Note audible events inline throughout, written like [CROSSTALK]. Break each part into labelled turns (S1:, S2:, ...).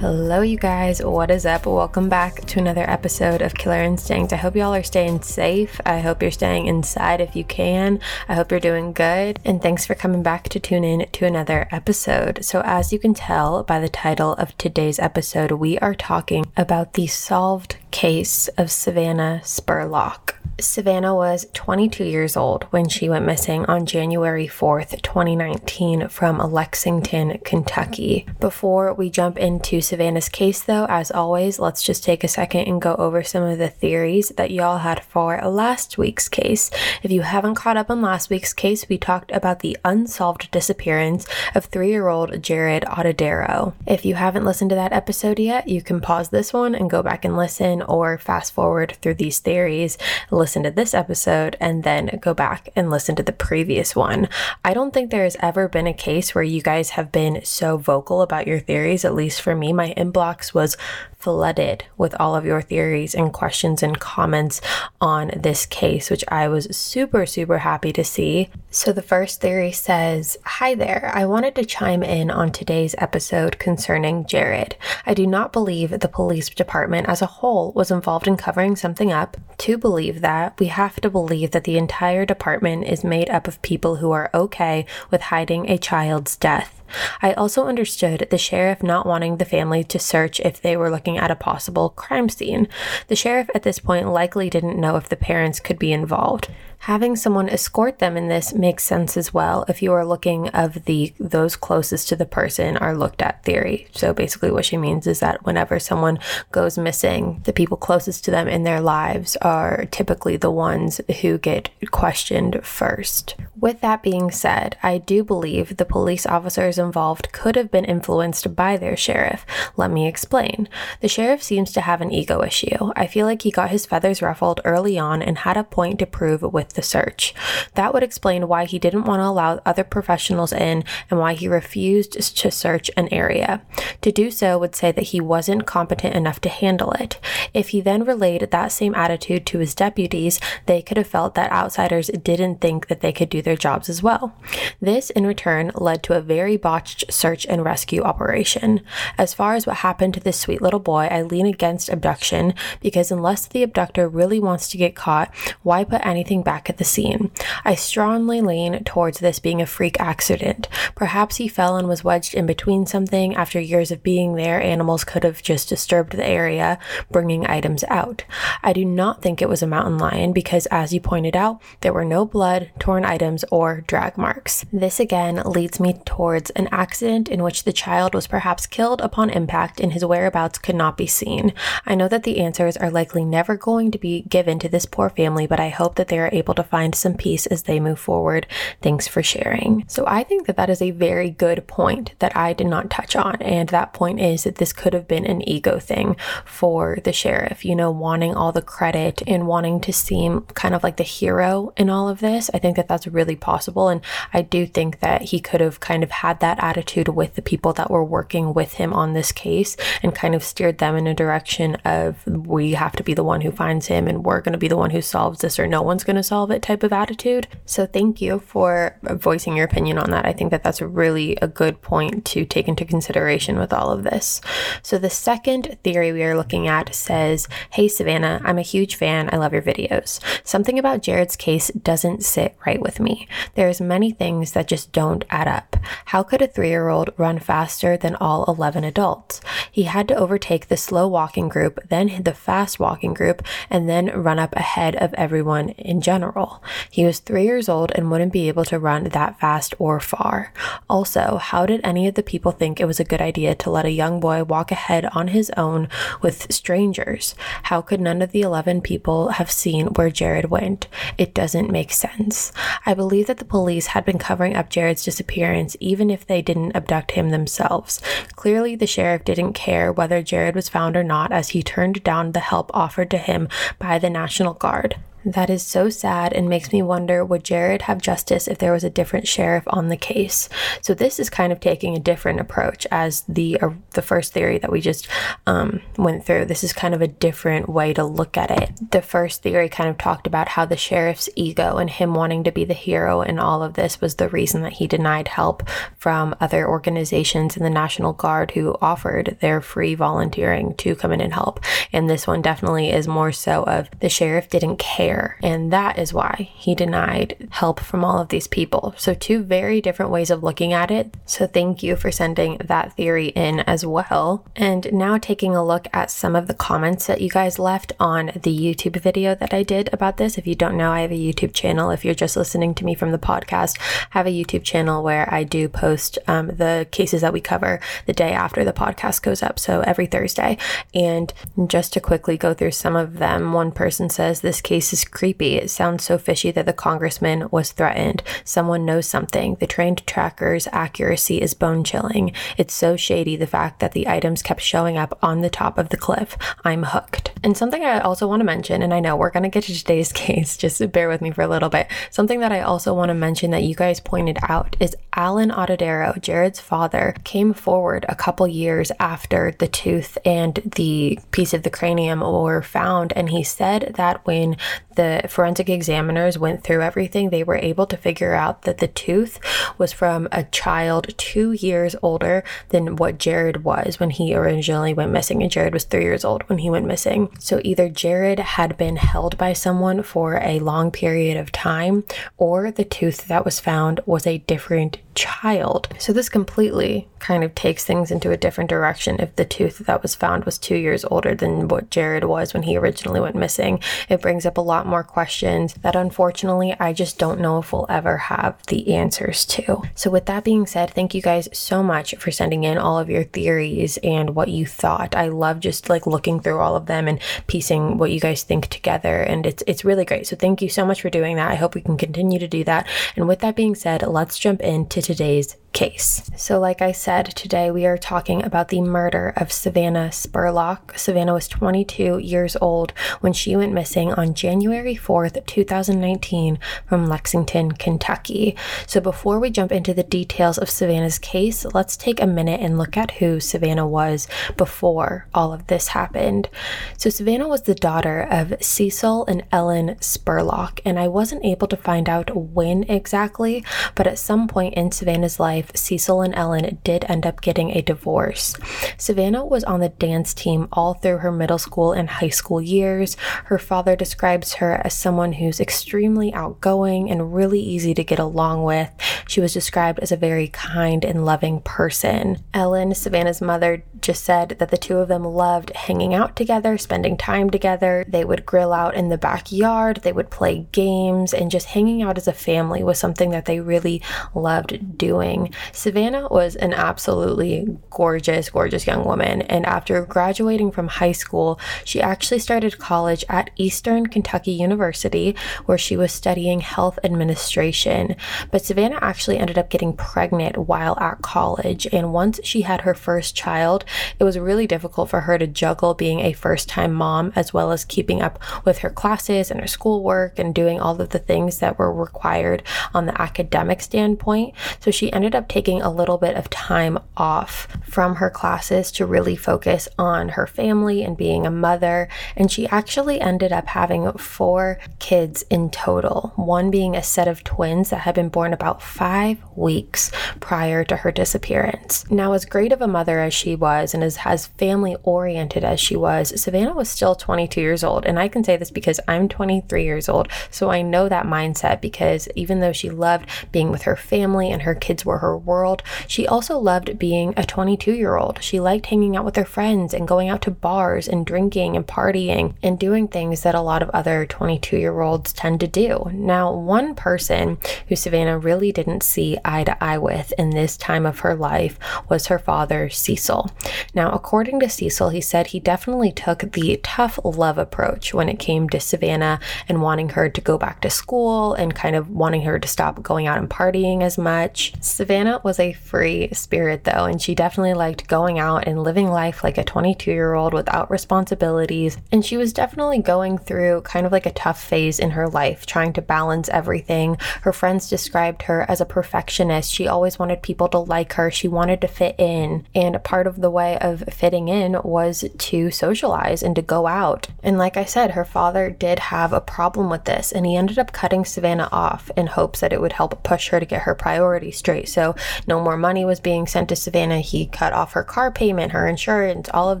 S1: Hello, you guys. What is up? Welcome back to another episode of Killer Instinct. I hope y'all are staying safe. I hope you're staying inside if you can. I hope you're doing good. And thanks for coming back to tune in to another episode. So, as you can tell by the title of today's episode, we are talking about the solved case of Savannah Spurlock. Savannah was 22 years old when she went missing on January 4th, 2019, from Lexington, Kentucky. Before we jump into Savannah's case, though, as always, let's just take a second and go over some of the theories that y'all had for last week's case. If you haven't caught up on last week's case, we talked about the unsolved disappearance of three year old Jared Atadero. If you haven't listened to that episode yet, you can pause this one and go back and listen, or fast forward through these theories listen to this episode and then go back and listen to the previous one. I don't think there has ever been a case where you guys have been so vocal about your theories. At least for me, my inbox was flooded with all of your theories and questions and comments on this case, which I was super, super happy to see. So, the first theory says Hi there, I wanted to chime in on today's episode concerning Jared. I do not believe the police department as a whole was involved in covering something up. To believe that, we have to believe that the entire department is made up of people who are okay with hiding a child's death. I also understood the sheriff not wanting the family to search if they were looking at a possible crime scene. The sheriff at this point likely didn't know if the parents could be involved. Having someone escort them in this makes sense as well if you are looking of the those closest to the person are looked at theory. So basically what she means is that whenever someone goes missing the people closest to them in their lives are typically the ones who get questioned first with that being said i do believe the police officers involved could have been influenced by their sheriff let me explain the sheriff seems to have an ego issue i feel like he got his feathers ruffled early on and had a point to prove with the search. That would explain why he didn't want to allow other professionals in and why he refused to search an area. To do so would say that he wasn't competent enough to handle it. If he then relayed that same attitude to his deputies, they could have felt that outsiders didn't think that they could do their jobs as well. This, in return, led to a very botched search and rescue operation. As far as what happened to this sweet little boy, I lean against abduction because unless the abductor really wants to get caught, why put anything back back at the scene. I strongly lean towards this being a freak accident. Perhaps he fell and was wedged in between something. After years of being there, animals could have just disturbed the area, bringing items out. I do not think it was a mountain lion because, as you pointed out, there were no blood, torn items, or drag marks. This again leads me towards an accident in which the child was perhaps killed upon impact and his whereabouts could not be seen. I know that the answers are likely never going to be given to this poor family, but I hope that they are able to find some peace as they move forward. Thanks for sharing. So I think that that is a very good point that I did not touch on. And that point is that this could have been an ego thing for the sheriff, you know, wanting all the credit and wanting to seem kind of like the hero in all of this. I think that that's really possible. And I do think that he could have kind of had that attitude with the people that were working with him on this case and kind of steered them in a direction of we have to be the one who finds him and we're going to be the one who solves this or no one's going to solve it type of attitude. So thank you for voicing your opinion on that. I think that that's really a good point to take into consideration with all of this. So the second theory we are looking at says, Hey Savannah, I'm a huge fan. I love your videos. Something about Jared's case doesn't sit right with me. There's many things that just don't add up. How could a three year old run faster than all 11 adults? He had to overtake the slow walking group, then the fast walking group, and then run up ahead of everyone in general. He was three years old and wouldn't be able to run that fast or far. Also, how did any of the people think it was a good idea to let a young boy walk ahead on his own with strangers? How could none of the 11 people have seen where Jared went? It doesn't make sense. I believe that the police had been covering up Jared's disappearance even if they didn't abduct him themselves. Clearly, the sheriff didn't care whether Jared was found or not as he turned down the help offered to him by the National Guard. That is so sad and makes me wonder would Jared have justice if there was a different sheriff on the case? So this is kind of taking a different approach as the uh, the first theory that we just um, went through. This is kind of a different way to look at it. The first theory kind of talked about how the sheriff's ego and him wanting to be the hero in all of this was the reason that he denied help from other organizations in the National Guard who offered their free volunteering to come in and help. And this one definitely is more so of the sheriff didn't care. And that is why he denied help from all of these people. So, two very different ways of looking at it. So, thank you for sending that theory in as well. And now taking a look at some of the comments that you guys left on the YouTube video that I did about this. If you don't know, I have a YouTube channel. If you're just listening to me from the podcast, I have a YouTube channel where I do post um, the cases that we cover the day after the podcast goes up. So every Thursday. And just to quickly go through some of them, one person says, This case is creepy. It sounds so fishy that the congressman was threatened. Someone knows something. The trained tracker's accuracy is bone chilling. It's so shady the fact that the items kept showing up on the top of the cliff. I'm hooked. And something I also want to mention, and I know we're going to get to today's [LAUGHS] case, just bear with me for a little bit. Something that I also want to mention that you guys pointed out is Alan Atadero, Jared's father, came forward a couple years after the tooth and the piece of the cranium were found. And he said that when the forensic examiners went through everything, they were able to figure out that the tooth was from a child two years older than what Jared was when he originally went missing. And Jared was three years old when he went missing. So either Jared had been held by someone for a long period of time, or the tooth that was found was a different child. So this completely kind of takes things into a different direction if the tooth that was found was two years older than what Jared was when he originally went missing. It brings up a lot more questions that unfortunately I just don't know if we'll ever have the answers to. So, with that being said, thank you guys so much for sending in all of your theories and what you thought. I love just like looking through all of them and piecing what you guys think together, and it's it's really great. So, thank you so much for doing that. I hope we can continue to do that. And with that being said, let's jump into today's case. So, like I said, today we are talking about the murder of Savannah Spurlock. Savannah was 22 years old when she went missing on January 4th, 2019, from Lexington, Kentucky. So, before we jump into the details of Savannah's case, let's take a minute and look at who Savannah was before all of this happened. So, Savannah was the daughter of Cecil and Ellen Spurlock, and I wasn't able to find out when exactly, but at some point in Savannah's life, life, Cecil and Ellen did end up getting a divorce. Savannah was on the dance team all through her middle school and high school years. Her father describes her as someone who's extremely outgoing and really easy to get along with. She was described as a very kind and loving person. Ellen, Savannah's mother, just said that the two of them loved hanging out together, spending time together. They would grill out in the backyard, they would play games, and just hanging out as a family was something that they really loved doing. Savannah was an absolutely gorgeous, gorgeous young woman. And after graduating from high school, she actually started college at Eastern Kentucky University, where she was studying health administration. But Savannah actually ended up getting pregnant while at college. And once she had her first child, it was really difficult for her to juggle being a first time mom as well as keeping up with her classes and her schoolwork and doing all of the things that were required on the academic standpoint. So she ended up taking a little bit of time off from her classes to really focus on her family and being a mother. And she actually ended up having four kids in total, one being a set of twins that had been born about five weeks prior to her disappearance. Now, as great of a mother as she was and as, as family oriented as she was, Savannah was still 22 years old. And I can say this because I'm 23 years old. So I know that mindset because even though she loved being with her family and her kids were her world, she also loved being a 22 year old. She liked hanging out with her friends and going out to bars and drinking and partying and doing things that a lot of other 22 year olds tend to do. Now, one person who Savannah really didn't see eye to eye with in this time of her life was her father, Cecil. Now, according to Cecil, he said he definitely took the tough love approach when it came to Savannah and wanting her to go back to school and kind of wanting her to stop going out and partying as much. Savannah Savannah was a free spirit, though, and she definitely liked going out and living life like a 22 year old without responsibilities. And she was definitely going through kind of like a tough phase in her life, trying to balance everything. Her friends described her as a perfectionist. She always wanted people to like her, she wanted to fit in. And part of the way of fitting in was to socialize and to go out. And like I said, her father did have a problem with this, and he ended up cutting Savannah off in hopes that it would help push her to get her priorities straight. So, no more money was being sent to Savannah. He cut off her car payment, her insurance, all of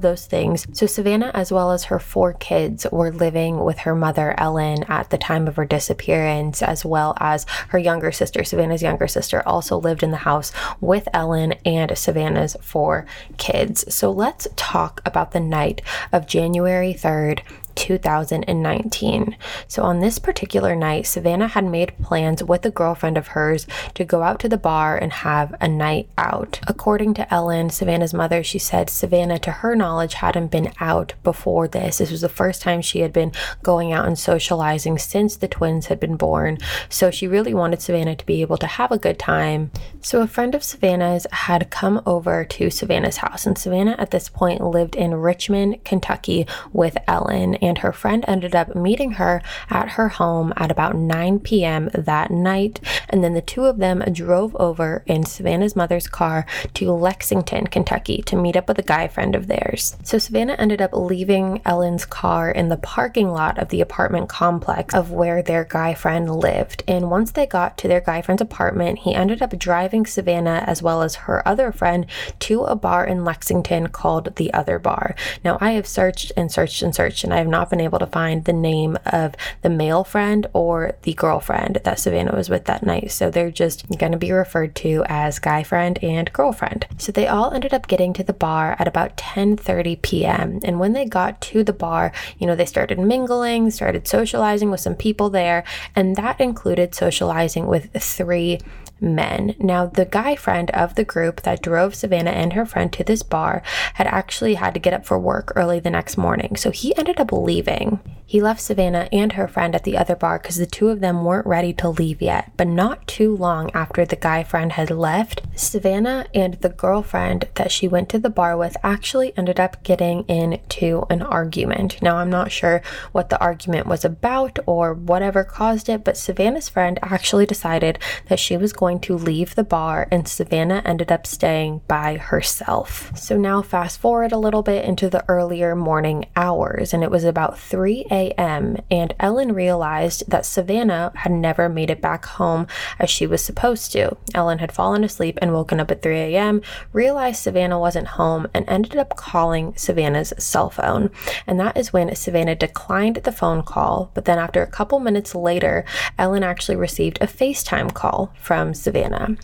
S1: those things. So, Savannah, as well as her four kids, were living with her mother, Ellen, at the time of her disappearance, as well as her younger sister. Savannah's younger sister also lived in the house with Ellen and Savannah's four kids. So, let's talk about the night of January 3rd, 2019. So, on this particular night, Savannah had made plans with a girlfriend of hers to go out to the bar and have a night out. According to Ellen, Savannah's mother, she said Savannah, to her knowledge, hadn't been out before this. This was the first time she had been going out and socializing since the twins had been born. So, she really wanted Savannah to be able to have a good time. So, a friend of Savannah's had come over to Savannah's house, and Savannah at this point lived in Richmond, Kentucky with Ellen and her friend ended up meeting her at her home at about 9 p.m. that night. And then the two of them drove over in Savannah's mother's car to Lexington, Kentucky to meet up with a guy friend of theirs. So Savannah ended up leaving Ellen's car in the parking lot of the apartment complex of where their guy friend lived. And once they got to their guy friend's apartment, he ended up driving Savannah as well as her other friend to a bar in Lexington called the Other Bar. Now, I have searched and searched and searched, and I have not been able to find the name of the male friend or the girlfriend that Savannah was with that night. So they're just going to be referred to as guy friend and girlfriend. So they all ended up getting to the bar at about 10:30 p.m. And when they got to the bar, you know, they started mingling, started socializing with some people there, and that included socializing with three men. Now, the guy friend of the group that drove Savannah and her friend to this bar had actually had to get up for work early the next morning, so he ended up leaving. He left Savannah and her friend at the other bar because the two of them weren't ready to leave yet. But not too long after the guy friend had left, Savannah and the girlfriend that she went to the bar with actually ended up getting into an argument. Now, I'm not sure what the argument was about or whatever caused it, but Savannah's friend actually decided that she was going to leave the bar and Savannah ended up staying by herself. So now, fast forward a little bit into the earlier morning hours, and it was about 3 a.m., and Ellen realized that Savannah had never made it back home as she was supposed to. Ellen had fallen asleep and woken up at 3 a.m., realized Savannah wasn't home, and ended up calling Savannah's cell phone. And that is when Savannah declined the phone call, but then after a couple minutes later, Ellen actually received a FaceTime call from Savannah.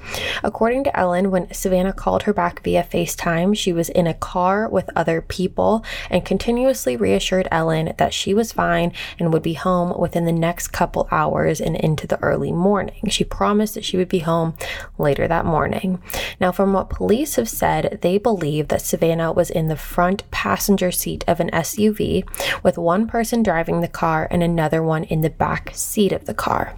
S1: According to Ellen, when Savannah called her back via FaceTime, she was in a car with other people and continuously reassured Ellen that she was fine and would be home within the next couple hours and into the early morning. She promised that she would be home later that morning. Now, from what police have said, they believe that Savannah was in the front passenger seat of an SUV with one person driving the car and another one in the back seat of the car.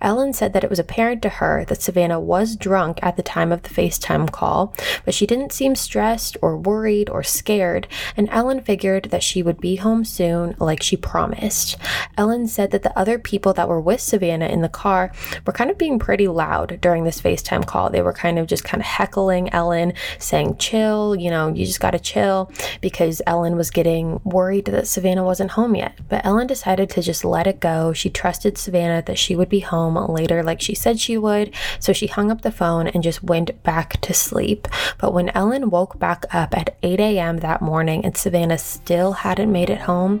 S1: Ellen said that it was apparent to her that Savannah was drunk at the time of the FaceTime call, but she didn't seem stressed or worried or scared, and Ellen figured that she would be home soon like she promised promised. Ellen said that the other people that were with Savannah in the car were kind of being pretty loud during this FaceTime call. They were kind of just kind of heckling Ellen, saying, chill, you know, you just got to chill, because Ellen was getting worried that Savannah wasn't home yet. But Ellen decided to just let it go. She trusted Savannah that she would be home later, like she said she would. So she hung up the phone and just went back to sleep. But when Ellen woke back up at 8 a.m. that morning and Savannah still hadn't made it home,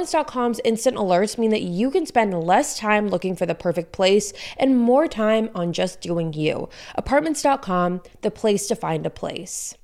S1: Apartments.com's instant alerts mean that you can spend less time looking for the perfect place and more time on just doing you. Apartments.com, the place to find a place.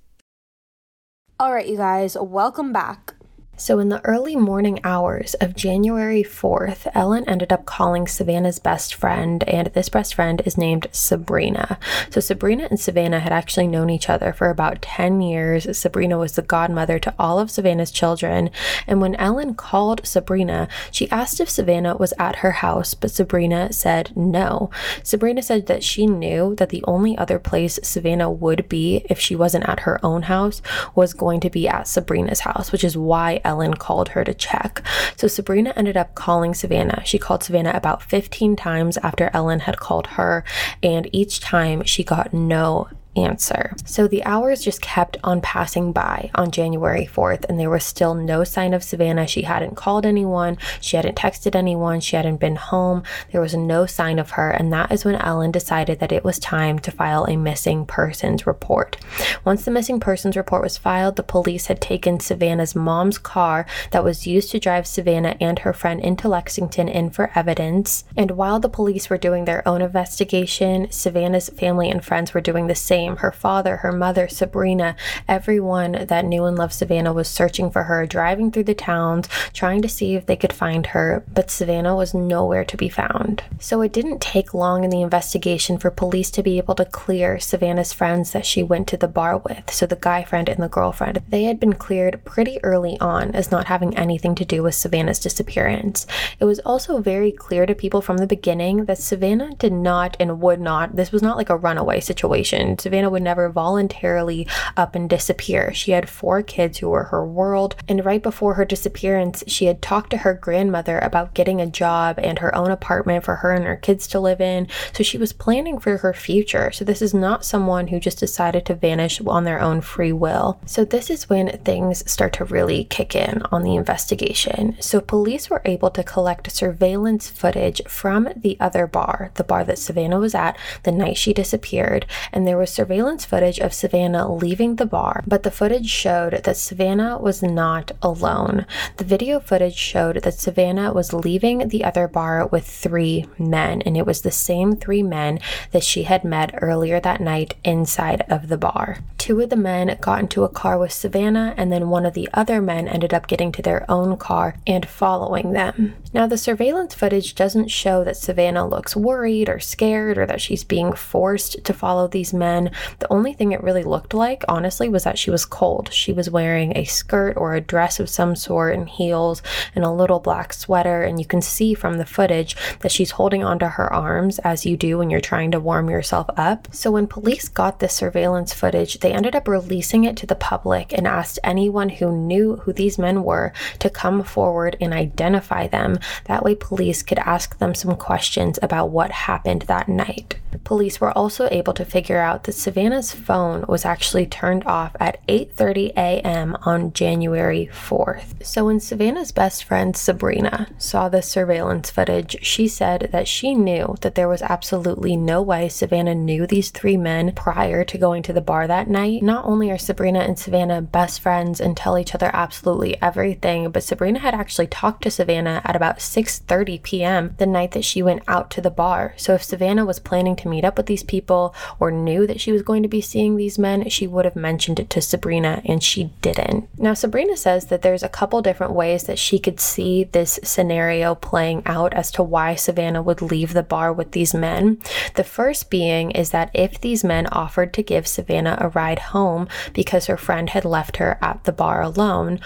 S2: All right, you guys, welcome back.
S1: So, in the early morning hours of January 4th, Ellen ended up calling Savannah's best friend, and this best friend is named Sabrina. So, Sabrina and Savannah had actually known each other for about 10 years. Sabrina was the godmother to all of Savannah's children, and when Ellen called Sabrina, she asked if Savannah was at her house, but Sabrina said no. Sabrina said that she knew that the only other place Savannah would be if she wasn't at her own house was going to be at Sabrina's house, which is why Ellen called her to check. So Sabrina ended up calling Savannah. She called Savannah about 15 times after Ellen had called her, and each time she got no answer. So the hours just kept on passing by on January 4th, and there was still no sign of Savannah. She hadn't called anyone, she hadn't texted anyone, she hadn't been home. There was no sign of her, and that is when Ellen decided that it was time to file a missing persons report. Once the missing persons report was filed, the police had taken Savannah's mom's car that was used to drive Savannah and her friend into Lexington in for evidence. And while the police were doing their own investigation, Savannah's family and friends were doing the same her father, her mother, Sabrina, everyone that knew and loved Savannah was searching for her, driving through the towns, trying to see if they could find her, but Savannah was nowhere to be found. So it didn't take long in the investigation for police to be able to clear Savannah's friends that she went to the bar with, so the guy friend and the girlfriend. They had been cleared pretty early on as not having anything to do with Savannah's disappearance. It was also very clear to people from the beginning that Savannah did not and would not, this was not like a runaway situation. Savannah Savannah would never voluntarily up and disappear. She had four kids who were her world, and right before her disappearance, she had talked to her grandmother about getting a job and her own apartment for her and her kids to live in. So she was planning for her future. So this is not someone who just decided to vanish on their own free will. So this is when things start to really kick in on the investigation. So police were able to collect surveillance footage from the other bar, the bar that Savannah was at the night she disappeared, and there was surveillance footage of Savannah leaving the bar, but the footage showed that Savannah was not alone. The video footage showed that Savannah was leaving the other bar with three men, and it was the same three men that she had met earlier that night inside of the bar. Two of the men got into a car with Savannah, and then one of the other men ended up getting to their own car and following them. Now, the surveillance footage doesn't show that Savannah looks worried or scared or that she's being forced to follow these men. The only thing it really looked like, honestly, was that she was cold. She was wearing a skirt or a dress of some sort and heels and a little black sweater. And you can see from the footage that she's holding onto her arms as you do when you're trying to warm yourself up. So when police got this surveillance footage, they ended up releasing it to the public and asked anyone who knew who these men were to come forward and identify them. That way, police could ask them some questions about what happened that night. Police were also able to figure out that Savannah's phone was actually turned off at 8:30 a.m. on January 4th. So when Savannah's best friend Sabrina saw the surveillance footage, she said that she knew that there was absolutely no way Savannah knew these three men prior to going to the bar that night. Not only are Sabrina and Savannah best friends and tell each other absolutely everything, but Sabrina had actually talked to Savannah at about 6:30 p.m. the night that she went out to the bar. So if Savannah was planning to meet up with these people or knew that she was going to be seeing these men, she would have mentioned it to Sabrina, and she didn't. Now, Sabrina says that there's a couple different ways that she could see this scenario playing out as to why Savannah would leave the bar with these men. The first being is that if these men offered to give Savannah a ride home because her friend had left her at the bar alone,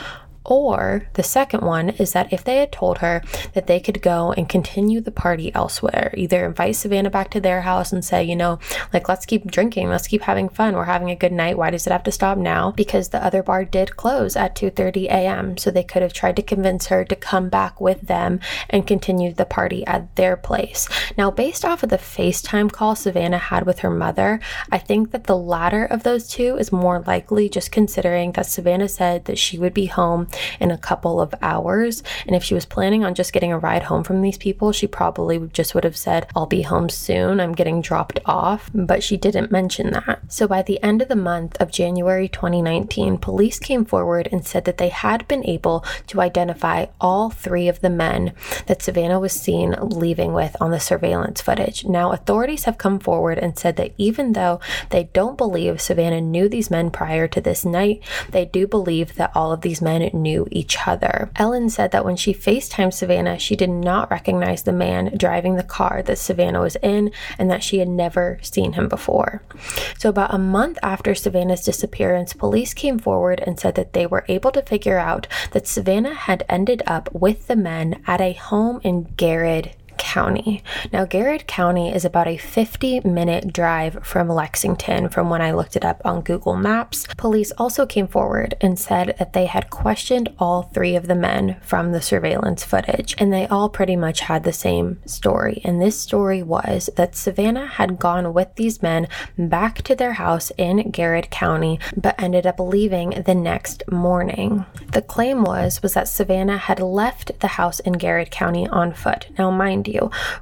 S1: Or the second one is that if they had told her that they could go and continue the party elsewhere, either invite Savannah back to their house and say, you know, like, let's keep drinking, let's keep having fun, we're having a good night. Why does it have to stop now? Because the other bar did close at 2:30 a.m. So they could have tried to convince her to come back with them and continue the party at their place. Now, based off of the FaceTime call Savannah had with her mother, I think that the latter of those two is more likely just considering that Savannah said that she would be home in a couple of hours. And if she was planning on just getting a ride home from these people, she probably just would have said, I'll be home soon, I'm getting dropped off. But she didn't mention that. So by the end of the month of January 2019, police came forward and said that they had been able to identify all three of the men that Savannah was seen leaving with on the surveillance footage. Now, authorities have come forward and said that even though they don't believe Savannah knew these men prior to this night, they do believe that all of these men knew each other. Ellen said that when she FaceTimed Savannah, she did not recognize the man driving the car that Savannah was in and that she had never seen him before. So, about a month after Savannah's disappearance, police came forward and said that they were able to figure out that Savannah had ended up with the men at a home in Garrard, County. Now, Garrard County is about a 50 minute drive from Lexington from when I looked it up on Google Maps. Police also came forward and said that they had questioned all three of the men from the surveillance footage, and they all pretty much had the same story. And this story was that Savannah had gone with these men back to their house in Garrard County, but ended up leaving the next morning. The claim was was that Savannah had left the house in Garrard County on foot. Now, mind you.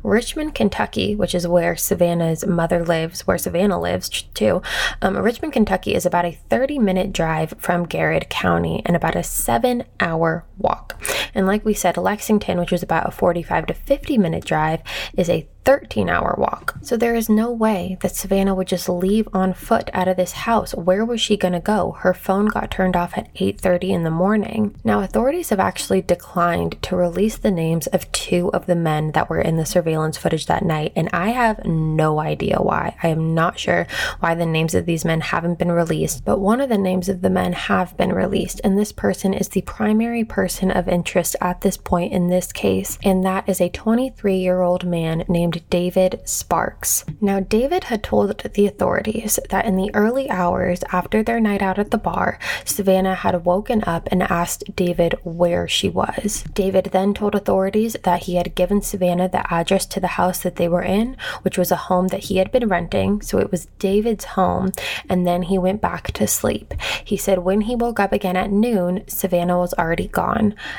S1: Richmond, Kentucky, which is where Savannah's mother lives, where Savannah lives too. Um, Richmond, Kentucky is about a 30 minute drive from Garrard County and about a seven hour walk. And like we said, Lexington, which is about a 45 to 50 minute drive, is a 13 hour walk. So there is no way that Savannah would just leave on foot out of this house. Where was she going to go? Her phone got turned off at 8:30 in the morning. Now authorities have actually declined to release the names of two of the men that were in the surveillance footage that night, and I have no idea why. I am not sure why the names of these men haven't been released, but one of the names of the men have been released, and this person is the primary person of interest at this point in this case, and that is a 23-year-old man named David Sparks. Now, David had told the authorities that in the early hours after their night out at the bar, Savannah had woken up and asked David where she was. David then told authorities that he had given Savannah the address to the house that they were in, which was a home that he had been renting, so it was David's home, and then he went back to sleep. He said when he woke up again at noon, Savannah was already gone.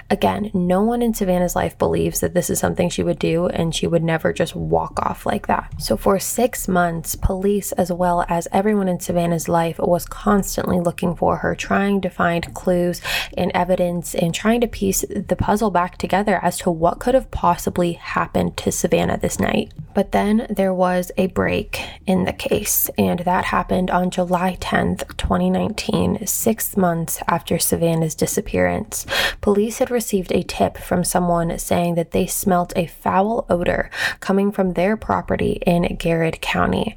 S1: Again, no one in Savannah's life believes that this is something she would do, and she would never just walk off like that. So, for six months, police, as well as everyone in Savannah's life, was constantly looking for her, trying to find clues and evidence and trying to piece the puzzle back together as to what could have possibly happened to Savannah this night. But then there was a break in the case, and that happened on July 10th, 2019, six months after Savannah's disappearance. Police had received a tip from someone saying that they smelt a foul odor coming from their property in Garrard County.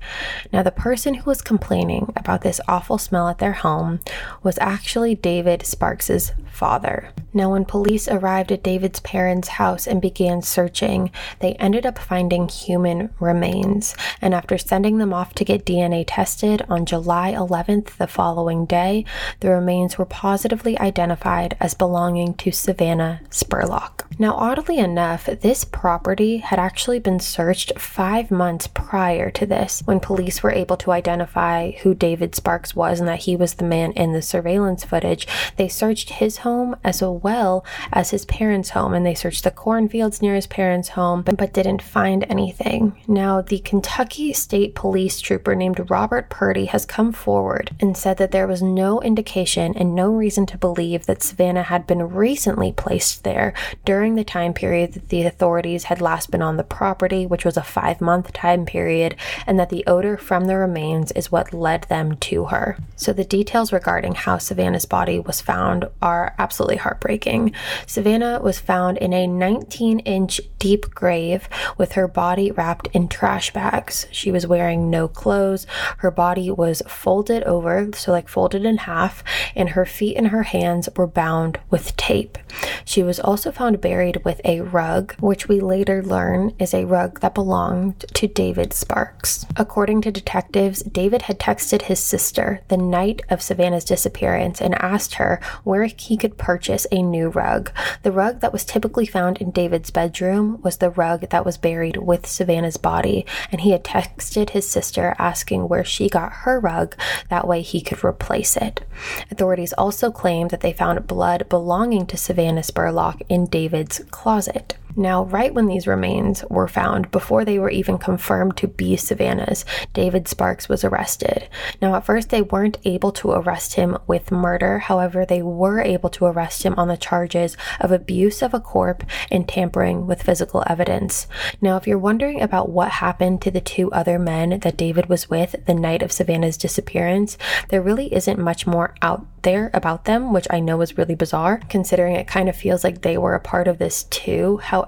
S1: Now, the person who was complaining about this awful smell at their home was actually David Sparks's father. Now, when police arrived at David's parents' house and began searching, they ended up finding human remains. And after sending them off to get DNA tested on July 11th, the following day, the remains were positively identified as belonging to Savannah Spurlock. Now, oddly enough, this property had actually been searched five months prior to this when police were able to identify who David Sparks was and that he was the man in the surveillance footage. They searched his home as well as his parents' home and they searched the cornfields near his parents' home but, but didn't find anything. Now, the Kentucky State Police trooper named Robert Purdy has come forward and said that there was no indication and no reason to believe that Savannah had been recently placed there during the time period that the authorities had last been on the property, which was a five month time period, and that the odor from the remains is what led them to her. So, the details regarding how Savannah's body was found are absolutely heartbreaking. Savannah was found in a 19 inch deep grave with her body wrapped in trash bags. She was wearing no clothes. Her body was folded over, so like folded in half, and her feet and her hands were bound with tape. She was also found buried with a rug, which we later learn is a rug that belonged to David Sparks. According to detectives, David had texted his sister the night of Savannah's disappearance and asked her where he could purchase a new rug. The rug that was typically found in David's bedroom was the rug that was buried with Savannah's body, and he had texted his sister asking where she got her rug, that way he could replace it. Authorities also claimed that they found blood belonging to Savannah Spurlock in David's closet. Now, right when these remains were found, before they were even confirmed to be Savannah's, David Sparks was arrested. Now, at first, they weren't able to arrest him with murder. However, they were able to arrest him on the charges of abuse of a corpse and tampering with physical evidence. Now, if you're wondering about what happened to the two other men that David was with the night of Savannah's disappearance, there really isn't much more out there about them, which I know is really bizarre, considering it kind of feels like they were a part of this too. However,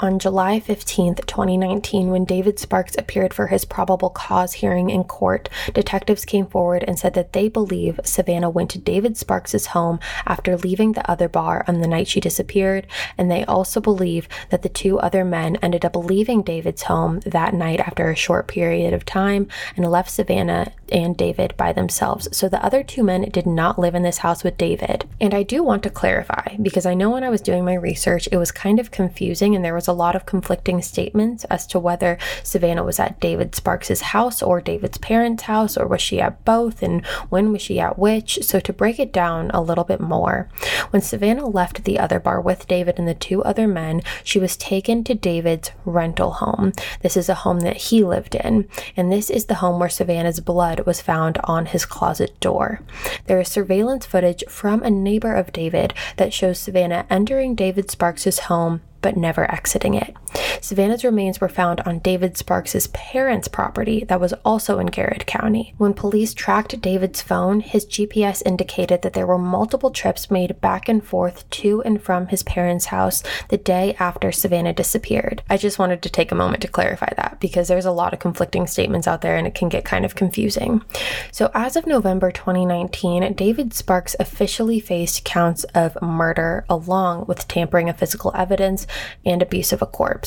S1: on July 15, 2019, when David Sparks appeared for his probable cause hearing in court, detectives came forward and said that they believe Savannah went to David Sparks's home after leaving the other bar on the night she disappeared, and they also believe that the two other men ended up leaving David's home that night after a short period of time and left Savannah and David by themselves. So the other two men did not live in this house with David. And I do want to clarify because I know when I was doing my research, it was kind of confusing and there was a lot of conflicting statements as to whether Savannah was at David Sparks's house or David's parents' house or was she at both and when was she at which. So to break it down a little bit more, when Savannah left the other bar with David and the two other men, she was taken to David's rental home. This is a home that he lived in, and this is the home where Savannah's blood was found on his closet door. There is surveillance footage from a neighbor of David that shows Savannah entering David Sparks' home but never exiting it. Savannah's remains were found on David Sparks' parents' property that was also in Garrard County. When police tracked David's phone, his GPS indicated that there were multiple trips made back and forth to and from his parents' house the day after Savannah disappeared. I just wanted to take a moment to clarify that because there's a lot of conflicting statements out there and it can get kind of confusing. So, as of November 2019, David Sparks officially faced counts of murder along with tampering of physical evidence and abuse of a corpse.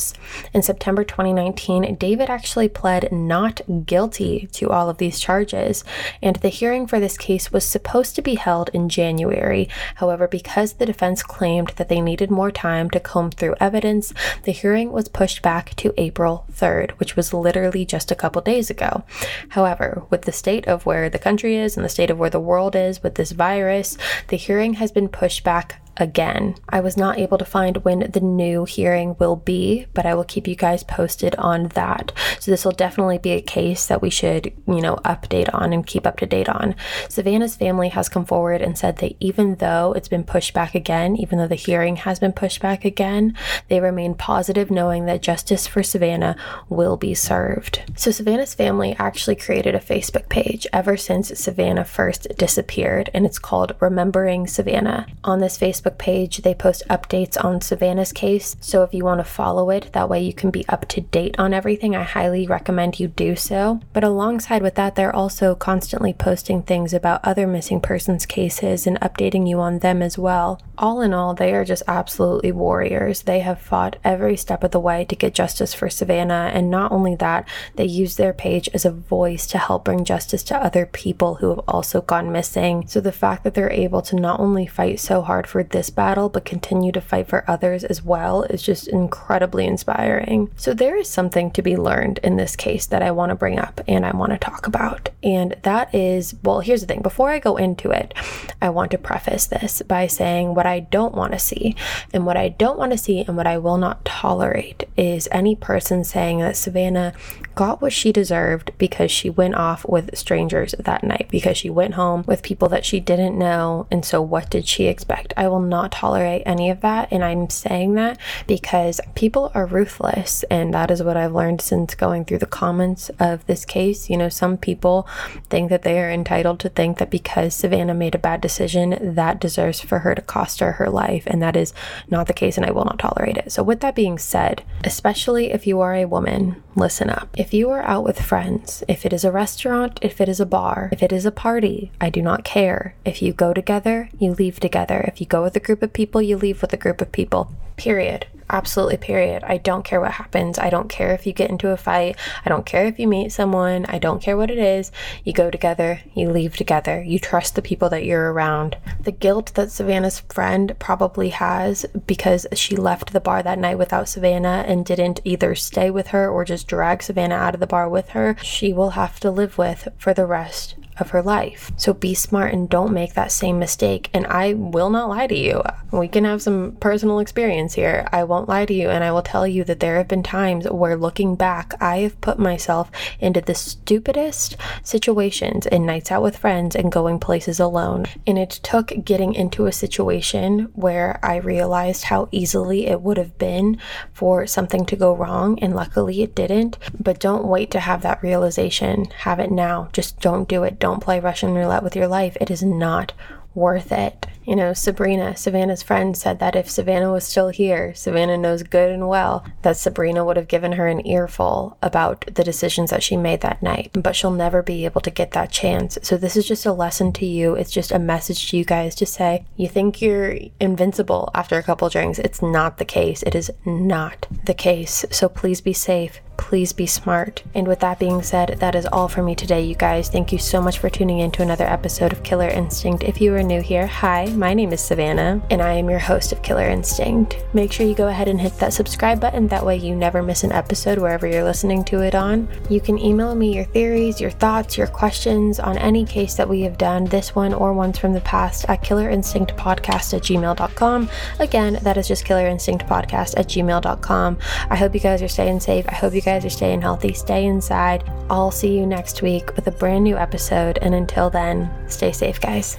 S1: In September 2019, David actually pled not guilty to all of these charges, and the hearing for this case was supposed to be held in January. However, because the defense claimed that they needed more time to comb through evidence, the hearing was pushed back to April 3rd, which was literally just a couple days ago. However, with the state of where the country is and the state of where the world is with this virus, the hearing has been pushed back again. I was not able to find when the new hearing will be, but I will keep you guys posted on that. So this will definitely be a case that we should, you know, update on and keep up to date on. Savannah's family has come forward and said that even though it's been pushed back again, even though the hearing has been pushed back again, they remain positive knowing that justice for Savannah will be served. So Savannah's family actually created a Facebook page ever since Savannah first disappeared, and it's called Remembering Savannah. On this Facebook Facebook page. They post updates on Savannah's case. So if you want to follow it, that way you can be up to date on everything. I highly recommend you do so. But alongside with that, they're also constantly posting things about other missing persons cases and updating you on them as well. All in all, they are just absolutely warriors. They have fought every step of the way to get justice for Savannah. And not only that, they use their page as a voice to help bring justice to other people who have also gone missing. So the fact that they're able to not only fight so hard for this battle but continue to fight for others as well is just incredibly inspiring. So there is something to be learned in this case that I want to bring up and I want to talk about. And that is, well, here's the thing. Before I go into it, I want to preface this by saying what I don't want to see. And what I don't want to see and what I will not tolerate is any person saying that Savannah got what she deserved because she went off with strangers that night, because she went home with people that she didn't know. And so, what did she expect? I will not tolerate any of that. And I'm saying that because people are ruthless. And that is what I've learned since going through the comments of this case. You know, some people think that they are entitled to think that because Savannah made a bad decision, that deserves for her to cost her her life. And that is not the case, and I will not tolerate it. So, with that being said, especially if you are a woman, listen up. If you are out with friends, if it is a restaurant, if it is a bar, if it is a party, I do not care. If you go together, you leave together. If you go with a group of people, you leave with a group of people. Period. Absolutely, period. I don't care what happens. I don't care if you get into a fight. I don't care if you meet someone. I don't care what it is. You go together, you leave together. You trust the people that you're around. The guilt that Savannah's friend probably has because she left the bar that night without Savannah and didn't either stay with her or just drag Savannah out of the bar with her, she will have to live with for the rest of her life. So be smart and don't make that same mistake. And I will not lie to you. We can have some personal experience here. I won't lie to you and I will tell you that there have been times where looking back, I have put myself into the stupidest situations and nights out with friends and going places alone. And it took getting into a situation where I realized how easily it would have been for something to go wrong. And luckily it didn't. But don't wait to have that realization. Have it now. Just don't do it. Don't don't play Russian roulette with your life. It is not worth it. You know, Sabrina, Savannah's friend, said that if Savannah was still here, Savannah knows good and well that Sabrina would have given her an earful about the decisions that she made that night, but she'll never be able to get that chance. So, this is just a lesson to you. It's just a message to you guys to say, you think you're invincible after a couple drinks. It's not the case. It is not the case. So, please be safe please be smart. And with that being said, that is all for me today, you guys. Thank you so much for tuning in to another episode of Killer Instinct. If you are new here, hi, my name is Savannah, and I am your host of Killer Instinct. Make sure you go ahead and hit that subscribe button. That way, you never miss an episode wherever you're listening to it on. You can email me your theories, your thoughts, your questions on any case that we have done, this one or ones from the past, at killerinstinctpodcast at gmail.com. Again, that is just killerinstinctpodcast at gmail.com. I hope you guys are staying safe. I hope you guys are staying healthy. Stay inside. I'll see you next week with a brand new episode. And until then, stay safe, guys.